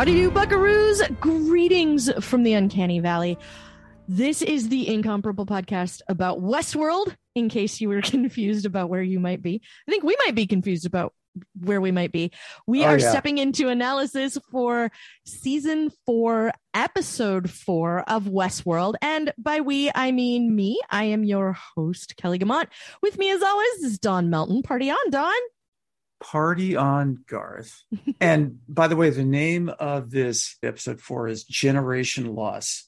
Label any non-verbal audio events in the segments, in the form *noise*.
Howdy do, buckaroos. Greetings from the Uncanny Valley. This is the incomparable podcast about Westworld, in case you were *laughs* confused about where you might be. I think we might be confused about where we might be. We Oh, are yeah. stepping into analysis for season four, episode four of Westworld. And by we, I mean me. I am your host, Kelly Guimont. With me, as always, is Don Melton. Party on, Don. Party on Garth. *laughs* and by the way, the name of this episode four is Generation Loss.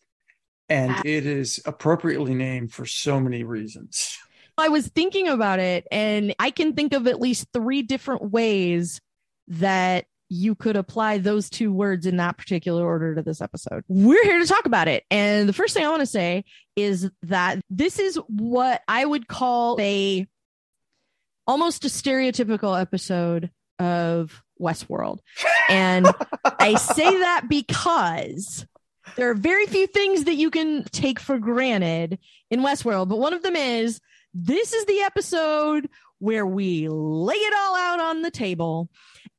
And Ah. it is appropriately named for so many reasons. I was thinking about it, and I can think of at least three different ways that you could apply those two words in that particular order to this episode. We're here to talk about it. And the first thing I want to say is that this is what I would call a almost a stereotypical episode of Westworld. And I say *laughs* that because there are very few things that you can take for granted in Westworld, but one of them is this is the episode where we lay it all out on the table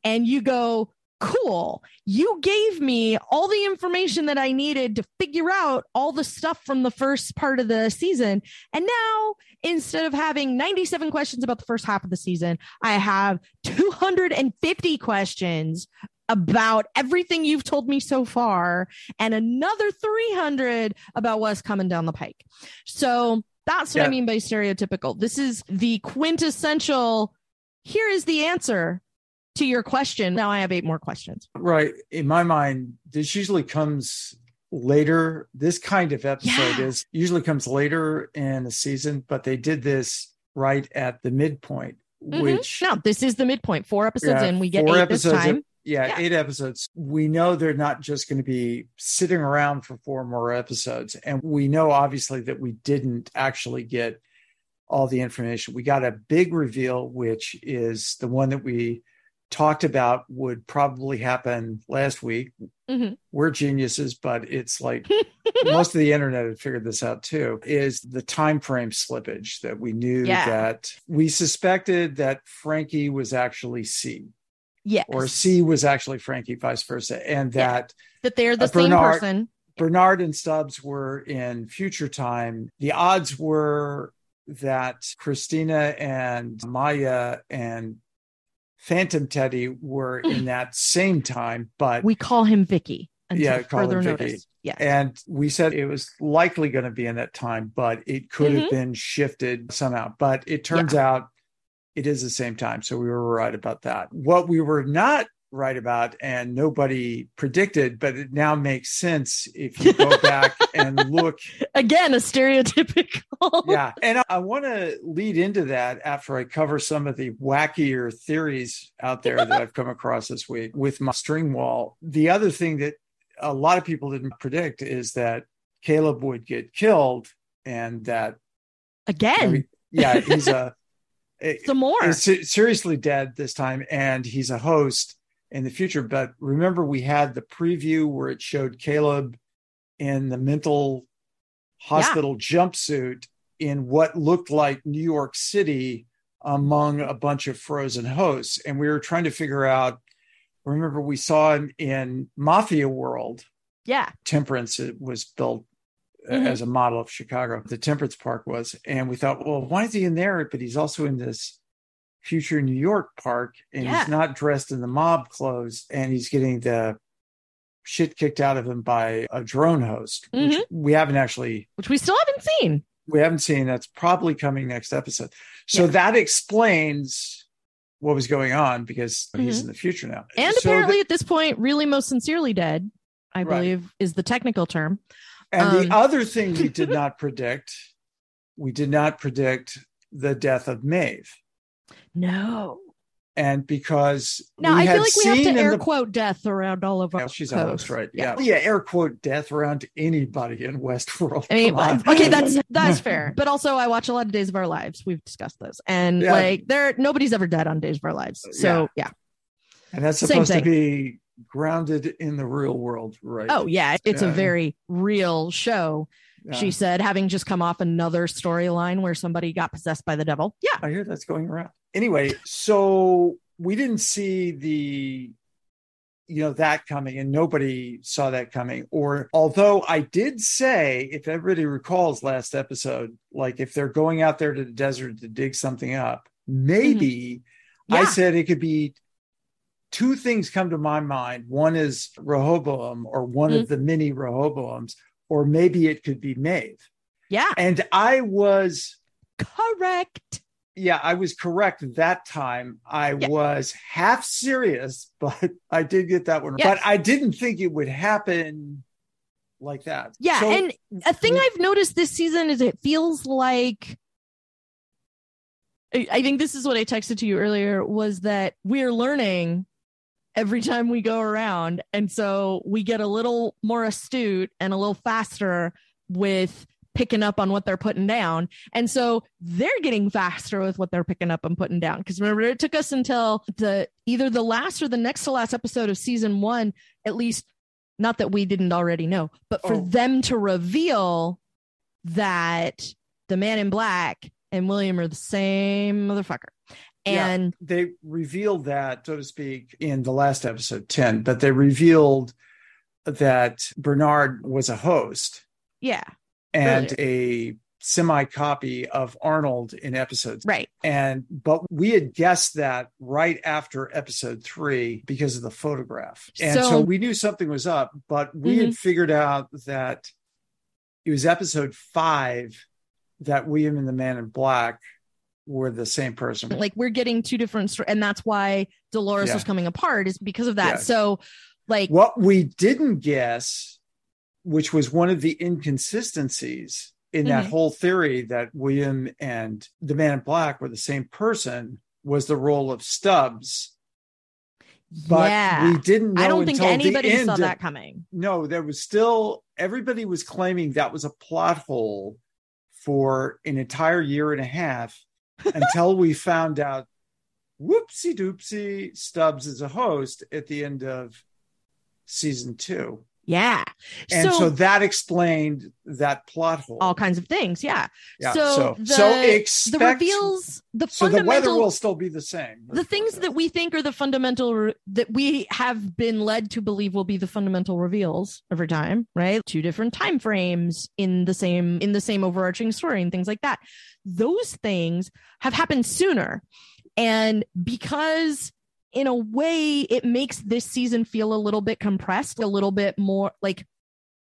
and you go, cool. You gave me all the information that I needed to figure out all the stuff from the first part of the season. And now, instead of having 97 questions about the first half of the season, I have 250 questions about everything you've told me so far and another 300 about what's coming down the pike. So that's what I mean by stereotypical. This is the quintessential here is the answer to your question. Now I have eight more questions. Right. In my mind, this usually comes later. This kind of episode Yeah. is usually comes later in the season, but they did this right at the midpoint, Mhm. which No, this is the midpoint. Four episodes Yeah, in, we get four eight this episodes time. yeah, Yeah. eight episodes. We know they're not just going to be sitting around for four more episodes. And we know obviously that we didn't actually get all the information. We got a big reveal, which is the one that we talked about would probably happen last week. Mhm. We're geniuses, but it's like *laughs* most of the internet had figured this out too is the time frame slippage that we knew Yeah. that we suspected that frankie was actually c Yes. or C was actually Frankie, vice versa, and Yeah. that that they're the same Bernard- person. Bernard and Stubbs were in future time. The odds were that Christina and Maya and Phantom Teddy were in that same time, but We call him Vicky until Yeah, call him further Vicky. notice. Yeah. and we said it was likely going to be in that time, but it could Mm-hmm. have been shifted somehow. But it turns out it is the same time. So we were right about that. What we were not right about, and nobody predicted, but it now makes sense if you go back *laughs* and look. Again, a stereotypical. Yeah. And I, I want to lead into that after I cover some of the wackier theories out there that I've come across this week with my string wall. The other thing that a lot of people didn't predict is that Caleb would get killed and that Again, yeah, he's a *laughs* eh, some more. seriously dead this time and he's a host in the future. But remember, we had the preview where it showed Caleb in the mental hospital jumpsuit in what looked like New York City among a bunch of frozen hosts. And we were trying to figure out. Remember, we saw him in Mafia World. Yeah. Temperance it was built uh, Mhm. as a model of Chicago. The Temperance Park was, and we thought, well, why is he in there? But he's also in this future New York park, and Yeah. he's not dressed in the mob clothes, and he's getting the shit kicked out of him by a drone host, which Mhm. we haven't actually Which we still haven't seen. we haven't seen. That's probably coming next episode. So Yeah. that explains what was going on because he's in the future now. Mm-hmm. And So apparently at this point, really most sincerely dead, I Right. believe is the technical term. And Um, the other thing we did *laughs* not predict, we did not predict the death of Maeve. No. And because Now we I feel like we have seen to air the- quote death around all of our Yeah, she's a host, posts. right? Yeah. yeah, air quote death around anybody in Westworld. I mean, okay, that's *laughs* that's fair. But also, I watch a lot of Days of Our Lives. We've discussed this, and Yeah. like, there nobody's ever dead on Days of Our Lives. So yeah. and that's supposed to be grounded in the real world, right? Oh yeah, it's a very real show. Yeah. She said, having just come off another storyline where somebody got possessed by the devil. Yeah. I hear that's going around. Anyway, so we didn't see the you know that coming and nobody saw that coming or although i did say if everybody recalls last episode like if they're going out there to the desert to dig something up maybe Mm-hmm. i said it could be two things come to my mind one is rehoboam or one Mm-hmm. of the mini rehoboams or maybe it could be maeve Yeah. and i was Correct. yeah, I was correct that time. I Yeah. was half serious, *laughs* but I did get that one. Yes. But I didn't think it would happen like that. Yeah. So- and a thing I've noticed this season is it feels like I I think this is what I texted to you earlier was that we're learning every time we go around. And so we get a little more astute and a little faster with picking up on what they're putting down. And so they're getting faster with what they're picking up and putting down. Because remember, it took us until the either the last or the next to last episode of season one, at least not that we didn't already know, but for Oh. them to reveal that the man in black and William are the same motherfucker. Yeah. And they revealed that, so to speak, in the last episode 10, but they revealed that Bernard was a host yeah, and a semi copy of Arnold in episodes right. and but we had guessed that right after episode three because of the photograph and so, So- we knew something was up but we Mm-hmm. had figured out that it was episode five that william and the man in black were the same person Like we're getting two different stories. And that's why Dolores Yeah. was coming apart is because of that. Yeah. So like what we didn't guess which was one of the inconsistencies in that Mhm. whole theory that william and the man in black were the same person was the role of stubbs but yeah. we didn't know I don't think anybody saw of- that coming. no there was still everybody was claiming that was a plot hole for an entire year and a half until we found out whoopsie doopsie stubbs is a host at the end of season two Yeah. and so, so, that explained that plot hole all kinds of things. Yeah. yeah so so the- so The reveals, the so the weather will still be the same the things that we think are the fundamental that we have been led to believe will be the fundamental reveals every time right two different time frames in the same in the same overarching story and things like that those things have happened sooner and because in a way it makes this season feel a little bit compressed a little bit more like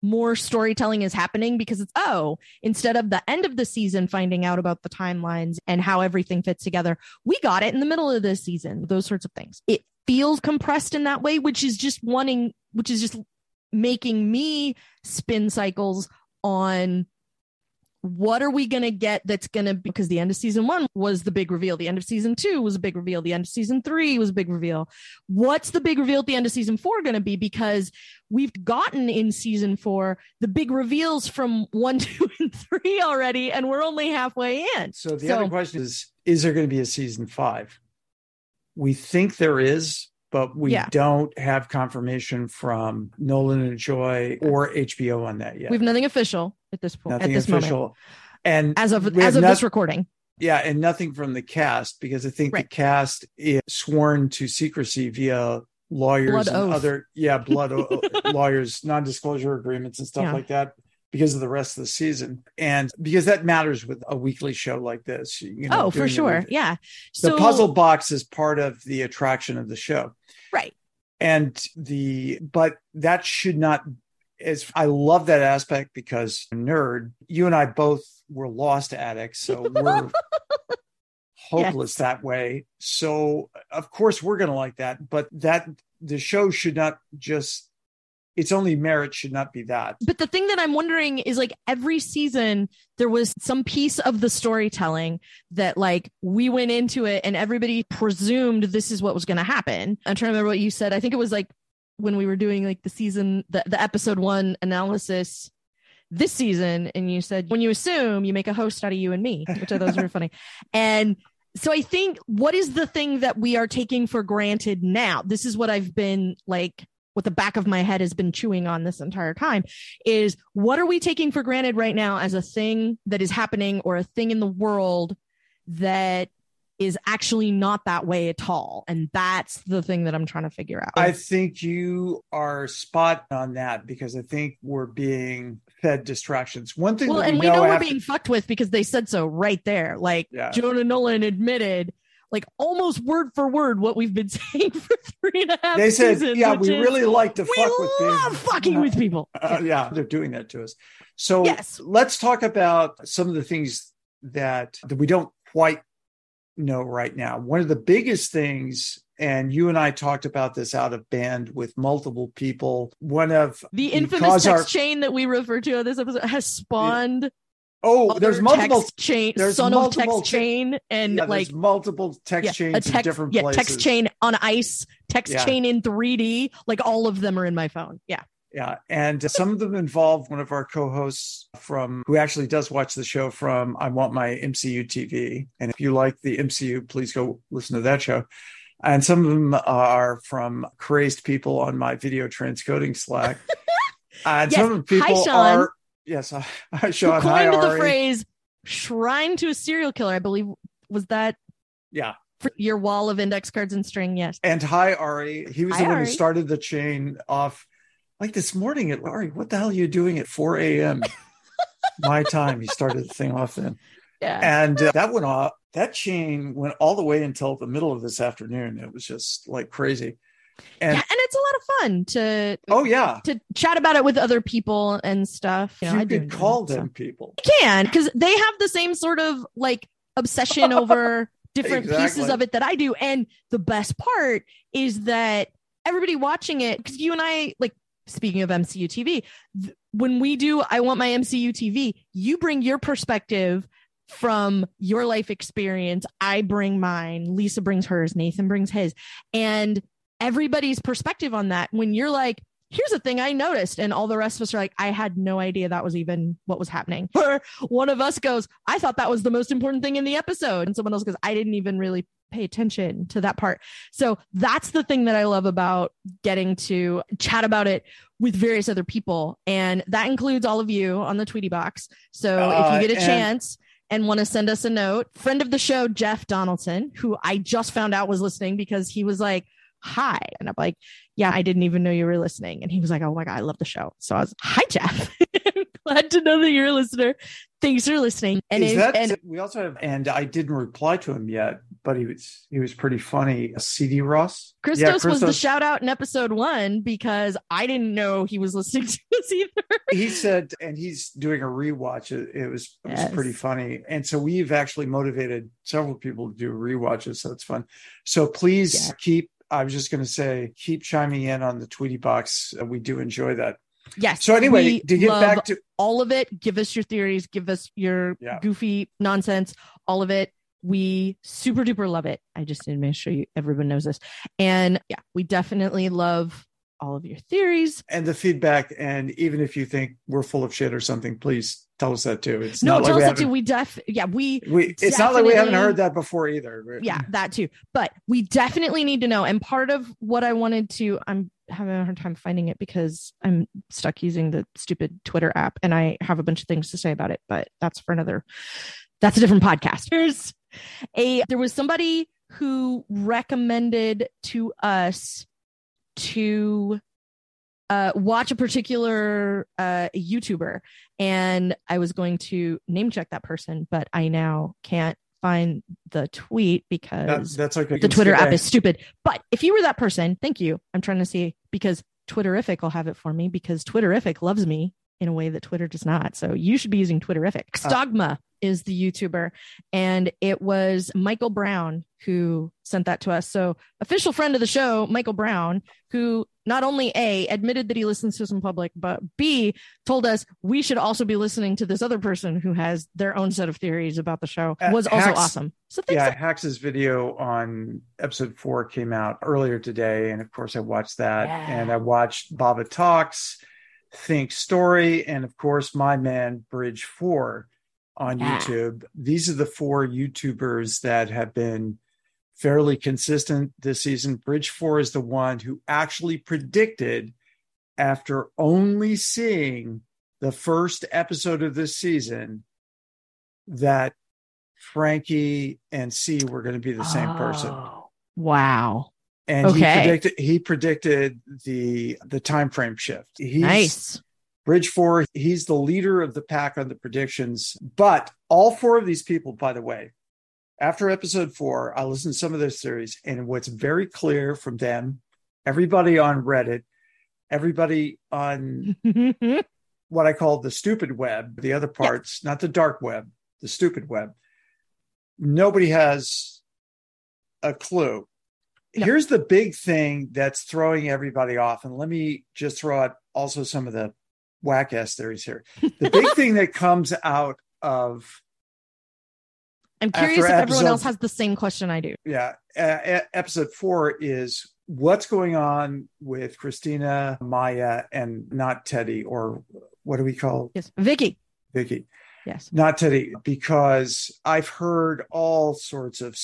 more storytelling is happening because it's oh instead of the end of the season finding out about the timelines and how everything fits together we got it in the middle of this season those sorts of things. It feels compressed in that way which is just wanting which is just making me spin cycles on what are we going to get that's going to because the end of season one was the big reveal the end of season two was a big reveal the end of season three was a big reveal what's the big reveal at the end of season four going to be because we've gotten in season four the big reveals from one *laughs* two and three already and we're only halfway in So the So- other question is: Is there going to be a season five? We think there is, but we Yeah. don't have confirmation from Nolan and Joy or HBO on that yet. we've nothing official at this point nothing at this official. moment And as of as of this recording yeah, and nothing from the cast because I think Right. the cast is sworn to secrecy via lawyers Blood and oath. other yeah *laughs* blood o- lawyers non-disclosure agreements and stuff Yeah. like that because of the rest of the season and because that matters with a weekly show like this you know oh for sure yeah the puzzle box is part of the attraction of the show right and the but that should not as i love that aspect because nerd you and i both were lost addicts so we're *laughs* hopeless that way so of course we're going to like that but that the show should not just its only merit should not be that but the thing that I'm wondering is like every season there was some piece of the storytelling that like we went into it and everybody presumed this is what was going to happen. I'm trying to remember what you said. I think it was like when we were doing like the season the, the episode 1 analysis this season and you said when you assume you make a host out of you and me, which I thought was very funny. *laughs* And so I think what is the thing that we are taking for granted now? This is what I've been like what the back of my head has been chewing on this entire time is what are we taking for granted right now as a thing that is happening or a thing in the world that is actually not that way at all. And that's the thing that I'm trying to figure out. I think you are spot on that because I think we're being fed distractions. One thing, well, that and we we know, we're after- being fucked with because they said so right there. Like Yeah. Jonah Nolan admitted, like almost word for word, what we've been *laughs* saying for three and a half they said, seasons. yeah, we is, really like to we fuck with love people. fucking with people. *laughs* Uh, yeah, they're doing that to us. So Yes. let's talk about some of the things that, that we don't quite know right now. One of the biggest things, and you and I talked about this out of band with multiple people. One of The infamous text our- chain that we refer to on this episode has spawned. oh, there's multiple text chain, there's son multiple text cha- chain, and yeah, like multiple text yeah, chains a in text, different yeah, places. text chain on ice, text Yeah. chain in 3D. Like all of them are in my phone. Yeah. Yeah, and some of them involve one of our co-hosts from who actually does watch the show from I Want My MCU TV. And if you like the MCU, please go listen to that show. And some of them are from crazed people on my video transcoding Slack. *laughs* and Yes. some of the Hi, people Sean. are yes, hi Who Sean. Hi, coined the Ari. phrase "shrine to a serial killer"? I believe was that Yeah, for your wall of index cards and string. Yes. and hi Ari. He was Hi, the one who started the chain off. Like this morning at Ari, what the hell are you doing at 4 a.m. *laughs* my time? He started the thing off then. Yeah. and uh, that went off that chain went all the way until the middle of this afternoon it was just like crazy and yeah, and it's a lot of fun to oh yeah to chat about it with other people and stuff. You, you, I could call so. them people You can because they have the same sort of like obsession over *laughs* different pieces of it that I do. And the best part is that everybody watching it, because you and I, like speaking of MCU TV, th- when we do I Want My MCU TV, you bring your perspective from your life experience. I bring mine. Lisa brings hers. Nathan brings his. And everybody's perspective on that, when you're like, here's a thing I noticed. And all the rest of us are like, I had no idea that was even what was happening. Or *laughs* one of us goes, I thought that was the most important thing in the episode. And someone else goes, I didn't even really pay attention to that part. So that's the thing that I love about getting to chat about it with various other people. And that includes all of you on the Tweety box. So if Uh, you get a and- chance, and want to send us a note, friend of the show, Jeff Donaldson, who I just found out was listening because he was like, Hi. And I'm like, Yeah, I didn't even know you were listening. And he was like, Oh my God, I love the show. So I was, Hi, Jeff. *laughs* Glad to know that you're a listener. Thanks for listening. And, it- that, and we also have and i didn't reply to him yet but he was he was pretty funny A cd ross Christos, Yeah, was the Christos. shout out in episode one because I didn't know he was listening to us *laughs* either. he said and he's doing a rewatch it, it was it was Yes. pretty funny and so we've actually motivated several people to do rewatches so it's fun so please Yeah. keep i was just going to say keep chiming in on the tweety box Uh, we do enjoy that Yes. so anyway to get back to all of it. Give us your theories. Give us your Yeah. goofy nonsense. All of it. We super duper love it. I just need to make sure you, everyone knows this. And yeah, we definitely love all of your theories. and the feedback and even if you think we're full of shit or something please tell us that too it's no, not like tell we us that too. We def, yeah, we, we, it's not like we haven't heard that before either yeah, that too. But we definitely need to know. And part of what I wanted to, I'm having a hard time finding it because I'm stuck using the stupid Twitter app and I have a bunch of things to say about it, but that's for another, that's a different podcast. There's a, there was somebody who recommended to us to uh, watch a particular uh, YouTuber, and I was going to name check that person, but I now can't find the tweet That- because that's okay the Twitter app is stupid. But if you were that person, thank you. I'm trying to see because Twitterrific will have it for me because Twitterrific loves me in a way that Twitter does not. So you should be using Twitterrific. Uh, Stogma is the YouTuber, and it was Michael Brown who sent that to us. So official friend of the show, Michael Brown, who not only A admitted that he listens to us in public, but B told us we should also be listening to this other person who has their own set of theories about the show. Uh, Was also Hacks- awesome. So thanks. yeah, Hax's video on episode four came out earlier today, and of course I watched that, Yeah. and I watched Baba Talks, Think Story, and of course my man Bridge Four on Yeah. YouTube. These are the four YouTubers that have been fairly consistent this season. Bridge Four is the one who actually predicted after only seeing the first episode of this season that Frankie and C were going to be the same person. Oh, Wow. And Okay. he predicted he predicted the the time frame shift. He's nice. Bridge Four, he's the leader of the pack on the predictions. But all four of these people, by the way, after episode four, I listened to some of their theories, and what's very clear from them, everybody on Reddit, everybody on *laughs* what I call the stupid web, the other parts, not the dark web, the stupid web. Nobody has a clue. No. Here's the big thing that's throwing everybody off. And let me just throw out also some of the whack ass theories here. The big *laughs* thing that comes out of, I'm curious if everyone else has the same question I do. yeah, uh, episode four is what's going on with Christina, Maya, and not Teddy, or what do we call Yes. Vicky. Vicky? Yes. not Teddy, because I've heard all sorts of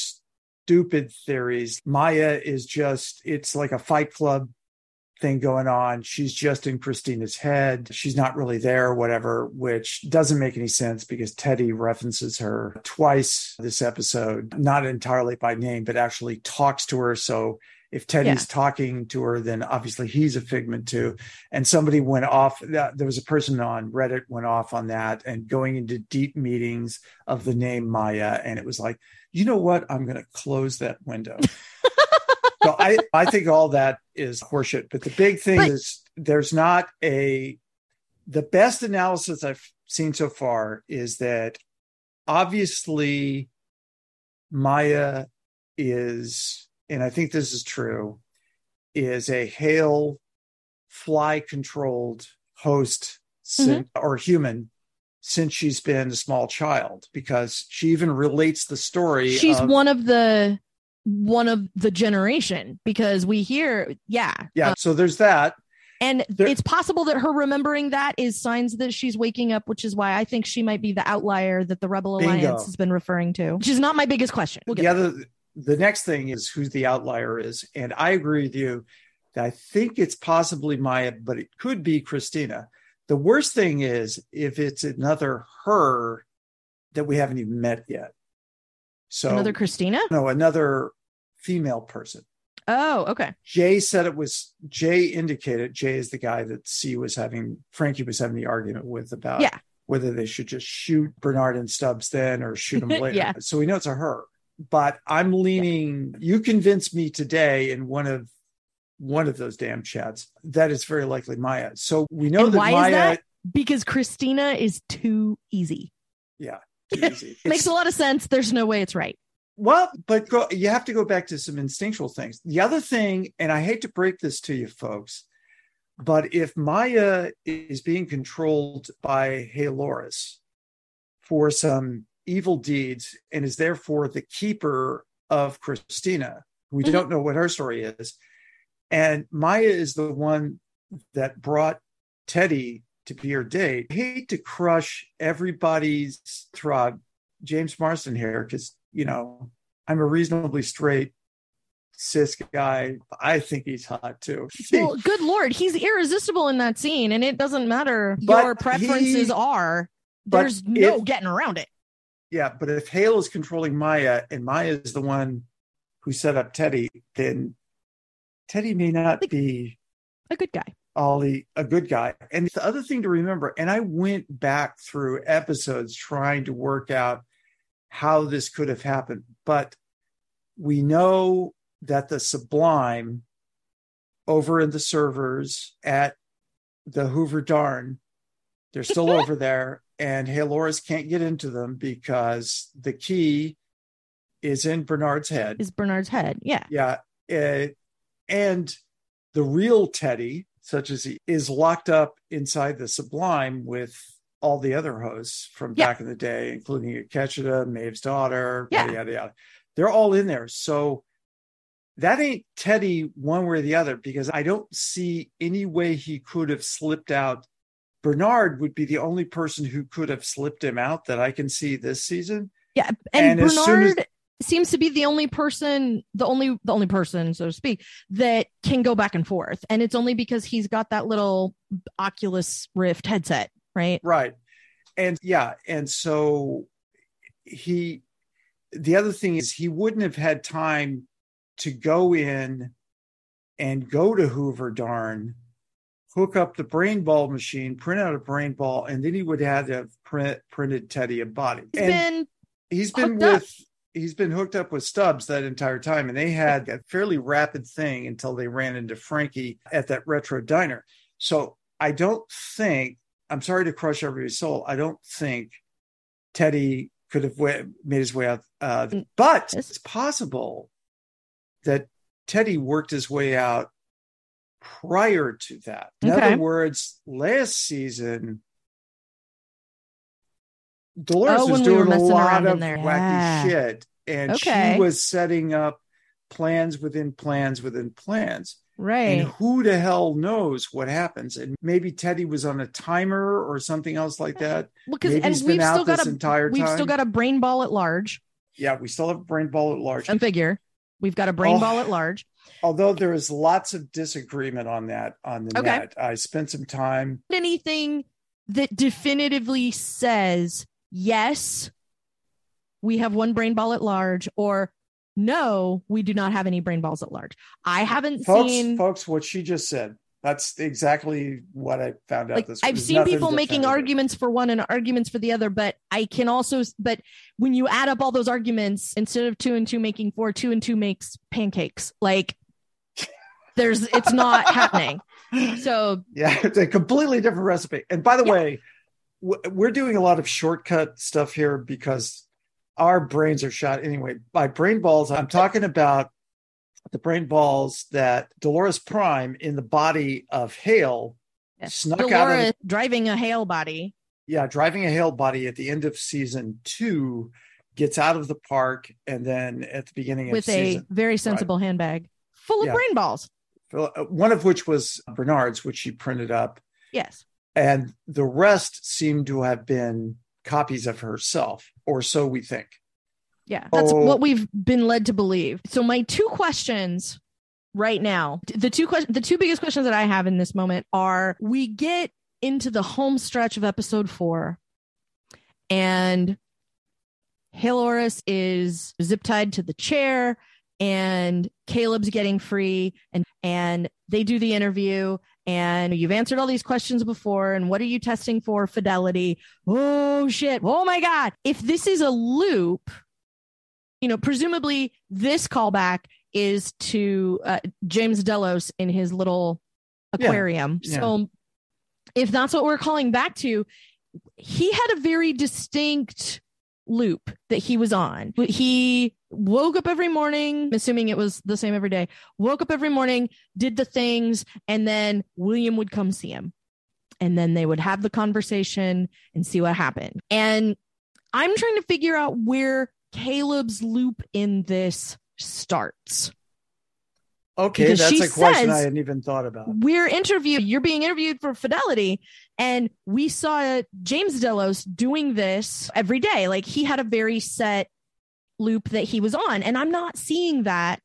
stupid theories. Maya is just, it's like a fight club thing going on. She's just in Christina's head. She's not really there, whatever, which doesn't make any sense because Teddy references her twice this episode, not entirely by name, but actually talks to her. So if Teddy's Yeah. talking to her, then obviously he's a figment too. And somebody went off. There was a person on Reddit went off on that and going into deep meetings of the name Maya, and it was like, you know what? I'm going to close that window. *laughs* so I, I think all that is horseshit. But the big thing But- is there's not a the best analysis I've seen so far is that obviously Maya is, and I think this is true, is a Hale fly controlled host sin- or human since she's been a small child because she even relates the story. She's of- one of the one of the generation because we hear, yeah. Yeah, Uh, so there's that. and There- it's possible that her remembering that is signs that she's waking up, which is why I think she might be the outlier that the Rebel Bingo. Alliance has been referring to, which is not my biggest question. We'll get the other the next thing is who the outlier is and i agree with you that i think it's possibly maya but it could be christina the worst thing is if it's another her that we haven't even met yet so Another Christina? no another female person Oh, okay. jay said it was jay indicated jay is the guy that c was having frankie was having the argument with about Yeah. whether they should just shoot bernard and stubbs then or shoot him *laughs* later Yeah. so we know it's a her but i'm leaning you convinced me today in one of one of those damn chats that it's very likely maya so we know And that why is that? Because Christina is too easy. yeah *laughs* too easy. Makes a lot of sense. There's no way it's right. Well, but go, you have to go back to some instinctual things. The other thing, and I hate to break this to you folks, but if Maya is being controlled by Halores for some evil deeds and is therefore the keeper of Christina, we Mhm. don't know what her story is, and Maya is the one that brought Teddy to be her date. I hate to crush everybody's throb, James Marsden here, because you know I'm a reasonably straight cis guy. I think he's hot too. *laughs* Well, good lord, he's irresistible in that scene, and it doesn't matter But your preferences he- are. There's no if- getting around it. Yeah, but if Hale is controlling Maya and Maya is the one who set up Teddy, then Teddy may not be A good guy. Ollie a good guy. And the other thing to remember, and I went back through episodes trying to work out how this could have happened, but we know that the Sublime over in the servers at the Hoover Dam, they're still *laughs* over there, and Halores can't get into them because the key is in Bernard's head. Is Bernard's head? Yeah. Yeah. uh, and the real Teddy, such as he is locked up inside the Sublime with all the other hosts from Yeah. back in the day, including Akecheta, Maeve's daughter, Yeah. yada, yada, yada. They're all in there. So that ain't Teddy one way or the other because I don't see any way he could have slipped out. Bernard would be the only person who could have slipped him out that I can see this season. Yeah. And, And as as- Bernard seems to be the only person, the only the only person, so to speak, that can go back and forth. And it's only because he's got that little Oculus Rift headset, right? Right. And yeah, and so he the other thing is he wouldn't have had time to go in and go to Hoover Dam, hook up the brain ball machine, print out a brain ball, and then he would have to have print, printed Teddy a body. He's and been he's been hooked up. with he's been hooked up with Stubbs that entire time, and they had a fairly rapid thing until they ran into Frankie at that retro diner. So I don't think I'm sorry to crush everybody's soul. I don't think Teddy could have made his way out, uh, but Yes. it's possible that Teddy worked his way out prior to that. In Okay. other words, last season. Dolores Oh, was when we doing a lot of wacky Yeah. shit, and Okay. she was setting up plans within plans within plans. right. And who the hell knows what happens? And maybe Teddy was on a timer or something else like that. Because Maybe and he's we've been still out got this a entire we've time. still got a brain ball at large. yeah, we still have a brain ball at large. And figure we've got a brain Oh. ball at large. Although there is lots of disagreement on that on the Okay. net. I spent some time. Anything that definitively says yes, we have one brain ball at large, or no, we do not have any brain balls at large. I haven't Folks, seen folks, what she just said. That's exactly what I found out like this I've There's seen people making arguments for one and arguments for the other, but I can also but when you add up all those arguments, instead of two and two making four, two and two makes pancakes. Like there's it's not *laughs* happening. So Yeah, it's a completely different recipe. And by the Yeah. way, w- we're doing a lot of shortcut stuff here because our brains are shot anyway. By brain balls, I'm talking about the brain balls that Dolores Prime in the body of Hale Yeah. snuck out of Dolores driving a Hale body. yeah, driving a Hale body at the end of season two, gets out of the park, and then at the beginning with of a very sensible handbag full of Yeah. brain balls. uh, one of which was Bernard's, which she printed up, Yes. and the rest seem to have been copies of herself, or so we think. Yeah. That's Oh. what we've been led to believe. So my two questions right now, the two questions the two biggest questions that I have in this moment are we get into the home stretch of episode 4 and Halores is zip tied to the chair and Caleb's getting free and and they do the interview and you've answered all these questions before and what are you testing for fidelity oh shit oh my god if this is a loop you know presumably this callback is to uh, James Delos in his little Yeah, aquarium yeah. so if that's what we're calling back to he had a very distinct loop that he was on. He woke up every morning, assuming it was the same every day, woke up every morning, did the things, and then William would come see him. And then they would have the conversation and see what happened. And I'm trying to figure out where Caleb's loop in this starts. Okay, Because that's a question I hadn't even thought about. We're interviewed, you're being interviewed for fidelity. And we saw James Delos doing this every day. Like he had a very set loop that he was on. And I'm not seeing that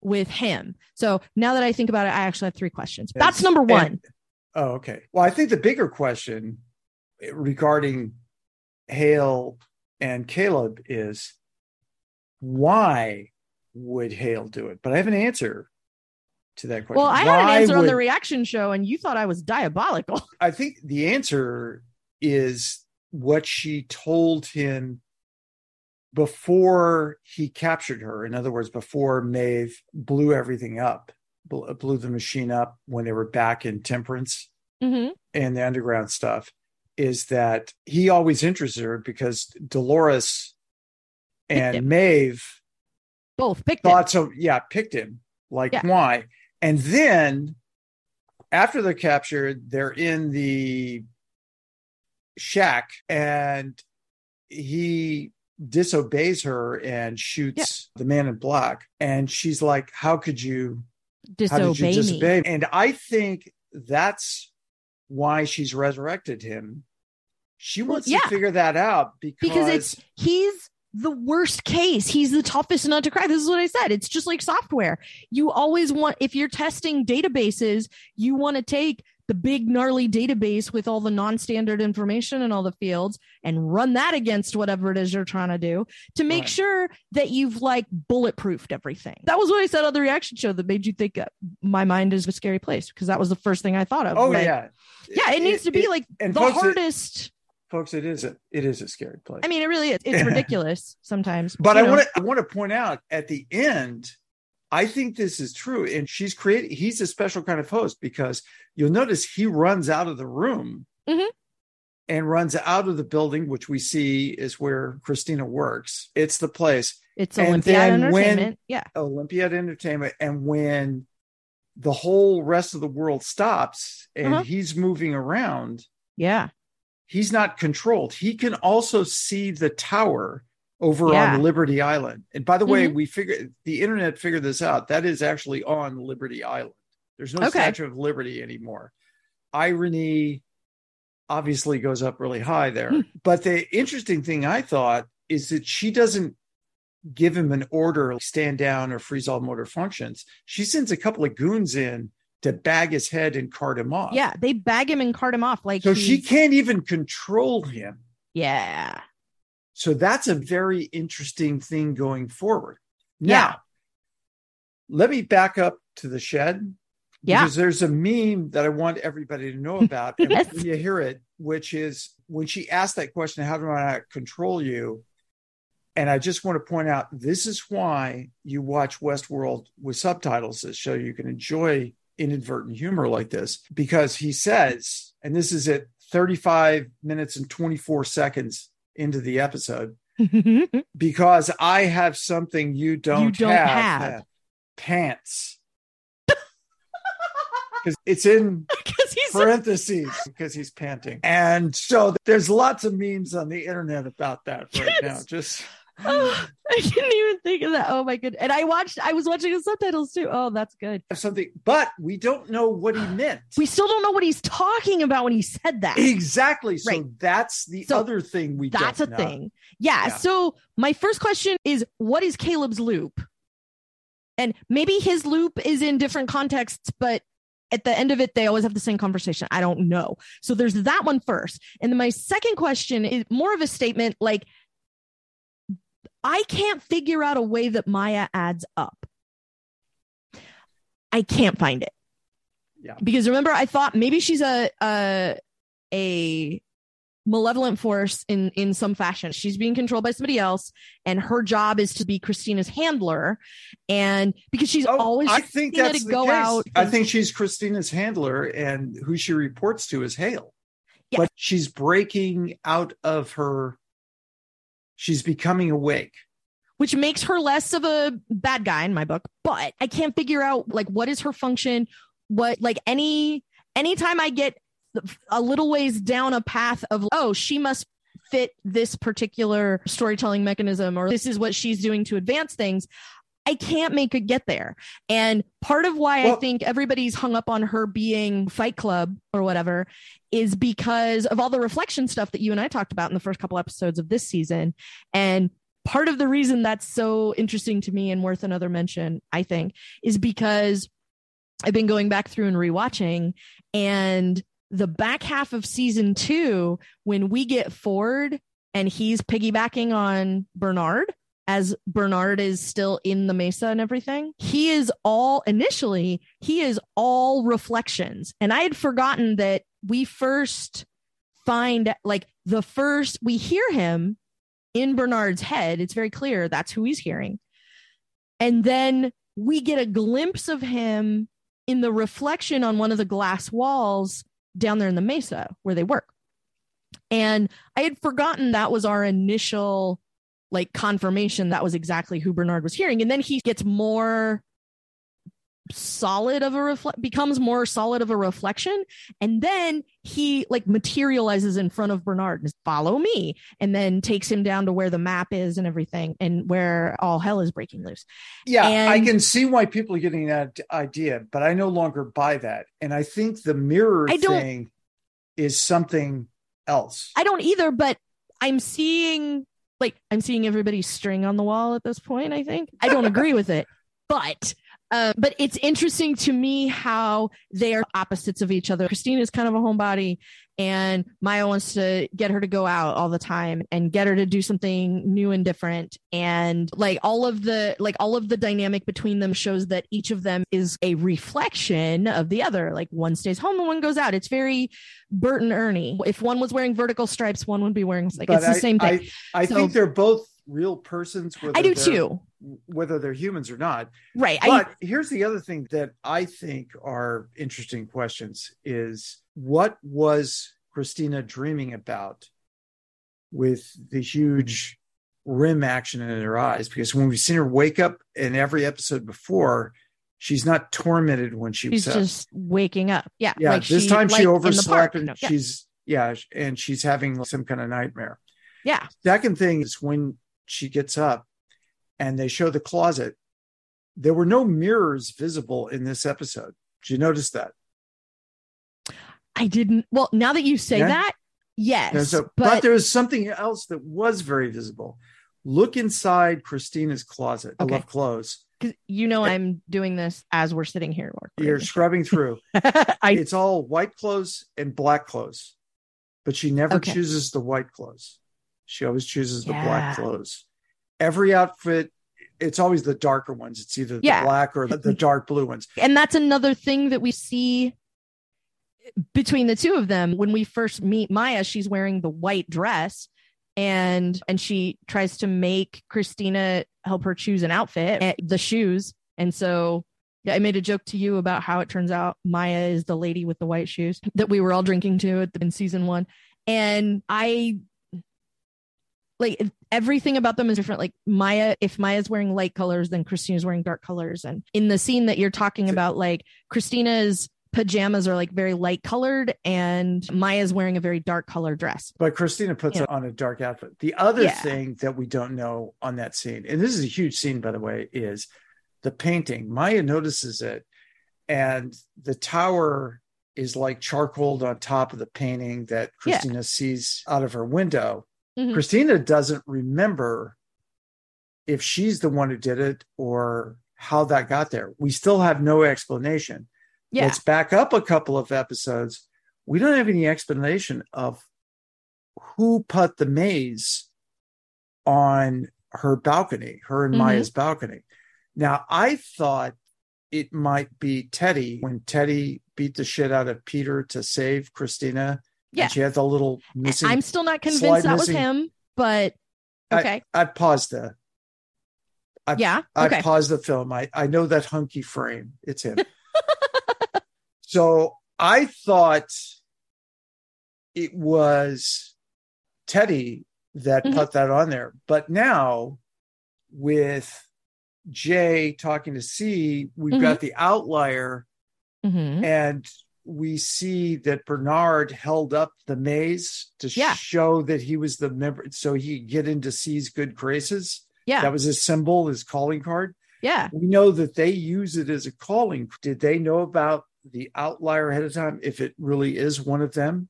with him. So now that I think about it, I actually have three questions. Yes. That's number And- one. Oh, okay. Well, I think the bigger question regarding Hale and Caleb is why would Hale do it? But I have an answer to that question. well, I had an answer on the reaction show, and you thought I was diabolical. *laughs* I think the answer is what she told him before he captured her. In other words, before Maeve blew everything up, blew the machine up when they were back in Temperance hmm and the underground stuff, is that he always interested her because Dolores and him. Maeve Both picked thought so. Yeah, picked him. Like Yeah. why? And then after they're captured, they're in the shack, and he disobeys her and shoots the man in black. And she's like, "How could you? How did you Disobey me. disobey?" And I think that's why she's resurrected him. She wants yeah. to figure that out because, because it's he's the worst case. He's the toughest nut to crack. This is what I said. It's just like software. You always want if you're testing databases, you want to take the big gnarly database with all the non-standard information and all the fields and run that against whatever it is you're trying to do to make Right. sure that you've like bulletproofed everything. That was what I said on the reaction show that made you think uh, my mind is a scary place because that was the first thing I thought of. Oh Like, yeah, Yeah, it needs to be like the it- hardest. Folks. It is a it is a scary place. I mean, it really is. It's *laughs* ridiculous sometimes. but I want to I want to point out at the end, I think this is true, and she's created. He's a special kind of host because you'll notice he runs out of the room Mhm. and runs out of the building, which we see is where Christina works. It's the place. It's and Olympiad then when- Entertainment. yeah. Olympiad Entertainment, and when the whole rest of the world stops and Uh-huh. he's moving around, Yeah. He's not controlled. He can also see the tower over Yeah. on Liberty Island. And by the way, Mhm. we figured the internet figured this out. That is actually on Liberty Island. There's no Okay. Statue of Liberty anymore. Irony obviously goes up really high there. Hmm. But the interesting thing I thought is that she doesn't give him an order, like stand down or freeze all motor functions. She sends a couple of goons in to bag his head and cart him off. Yeah. They bag him and cart him off. Like, So she can't even control him. Yeah. So that's a very interesting thing going forward. Yeah. Now, let me back up to the shed. Yeah. Because there's a meme that I want everybody to know about. And Yes. *laughs* when you hear it, which is when she asked that question, how do I control you? And I just want to point out this is why you watch Westworld with subtitles that show you can enjoy inadvertent humor like this. Because he says, and this is at 35 minutes and 24 seconds into the episode, *laughs* because I have something you don't, don't have. have. pants. *laughs* Because it's in *laughs* he's parentheses because he's panting. And so there's lots of memes on the internet about that right now. Just Oh, I didn't even think of that. Oh my good. And I watched. I was watching the subtitles too. Oh, that's good. something, but we don't know what he meant. We still don't know what he's talking about when he said that. Exactly. So Right. that's the So other thing we That's a know. thing. Yeah, Yeah. So my first question is, what is Caleb's loop? And maybe his loop is in different contexts, but at the end of it, they always have the same conversation. I don't know. So there's that one first. And then my second question is more of a statement like, I can't figure out a way that Maya adds up. I can't find it. Yeah. Because remember, I thought maybe she's a a a malevolent force in in some fashion. She's being controlled by somebody else, and her job is to be Christina's handler. And because she's Oh, always I think Christina that's to the go case. out. I think she's Christina's handler, and who she reports to is Hale. Yeah. But she's breaking out of her. She's becoming awake. which makes her less of a bad guy in my book. But I can't figure out like what is her function. What like any anytime I get a little ways down a path of oh she must fit this particular storytelling mechanism or this is what she's doing to advance things. I can't make it get there. And part of why I think everybody's hung up on her being Fight Club or whatever is because of all the reflection stuff that you and I talked about in the first couple episodes of this season. And part of the reason that's so interesting to me and worth another mention, I think, is because I've been going back through and rewatching and the back half of season two, when we get Ford and he's piggybacking on Bernard as Bernard is still in the Mesa and everything, he is all initially, he is all reflections. And I had forgotten that we first find like the first we hear him in Bernard's head. It's very clear that's who he's hearing. And then we get a glimpse of him in the reflection on one of the glass walls down there in the mesa where they work. And I had forgotten that was our initial like confirmation that was exactly who Bernard was hearing. And then he gets more solid of a reflect becomes more solid of a reflection and then he like materializes in front of Bernard and says, follow me and then takes him down to where the map is and everything and where all hell is breaking loose Yeah, I can see why people are getting that idea, but I no longer buy that. And I think the mirror thing is something else. I don't either, but I'm seeing like I'm seeing everybody's string on the wall at this point. I think I don't *laughs* agree with it, but Um, but it's interesting to me how they are opposites of each other. Christina is kind of a homebody, and Maya wants to get her to go out all the time and get her to do something new and different. And like all of the like all of the dynamic between them shows that each of them is a reflection of the other. Like one stays home and one goes out. It's very Bert and Ernie. If one was wearing vertical stripes, one would be wearing like but it's the I, same thing. I, I so, think they're both real persons. I do too. Whether they're humans or not. Right. But I, here's the other thing that I think are interesting questions is what was Christina dreaming about with the huge rim action in her eyes? Because when we've seen her wake up in every episode before, she's not tormented when she she's just waking up. Yeah. Yeah. Like this she, time she like overslept and no, yeah. she's yeah, and she's having some kind of nightmare. Yeah. Second thing is when she gets up and they show the closet. There were no mirrors visible in this episode. Did you notice that? I didn't. Well, now that you say yeah. that, yes. So, but, but there was something else that was very visible. Look inside Christina's closet. Okay. I love clothes. Because you know, I'm doing this as we're sitting here. You're scrubbing through. *laughs* I, it's all white clothes and black clothes, but she never okay. chooses the white clothes. She always chooses the yeah. black clothes. Every outfit, it's always the darker ones. It's either the yeah. black or the, the dark blue ones. And that's another thing that we see between the two of them. When we first meet Maya, she's wearing the white dress and and she tries to make Christina help her choose an outfit, eh, the shoes. And so yeah, I made a joke to you about how it turns out Maya is the lady with the white shoes that we were all drinking to in season one. And I like everything about them is different. Like Maya, if Maya's wearing light colors, then Christina's wearing dark colors. And in the scene that you're talking about, like Christina's pajamas are like very light colored and Maya's wearing a very dark color dress. But Christina puts yeah. on a dark outfit. The other yeah. thing that we don't know on that scene, and this is a huge scene, by the way, is the painting. Maya notices it, and the tower is like charcoaled on top of the painting that Christina yeah. sees out of her window. Mm-hmm. Christina doesn't remember if she's the one who did it or how that got there. We still have no explanation. Yeah. Let's back up a couple of episodes. We don't have any explanation of who put the maze on her balcony, her and mm-hmm. Maya's balcony. Now, I thought it might be Teddy when Teddy beat the shit out of Peter to save Christina yeah. And she had the little missing. I'm still not convinced that missing. was him, but okay. I, I paused the. I, yeah. Okay. I paused the film. I, I know that hunky frame. It's him. *laughs* so I thought it was Teddy that mm-hmm. put that on there. But now with Jay talking to C, we've mm-hmm. got the outlier. Mm-hmm. And we see that Bernard held up the maze to yeah. show that he was the member, so he could get into C's good graces. Yeah, that was his symbol, his calling card. Yeah, we know that they use it as a calling. Did they know about the outlier ahead of time? If it really is one of them,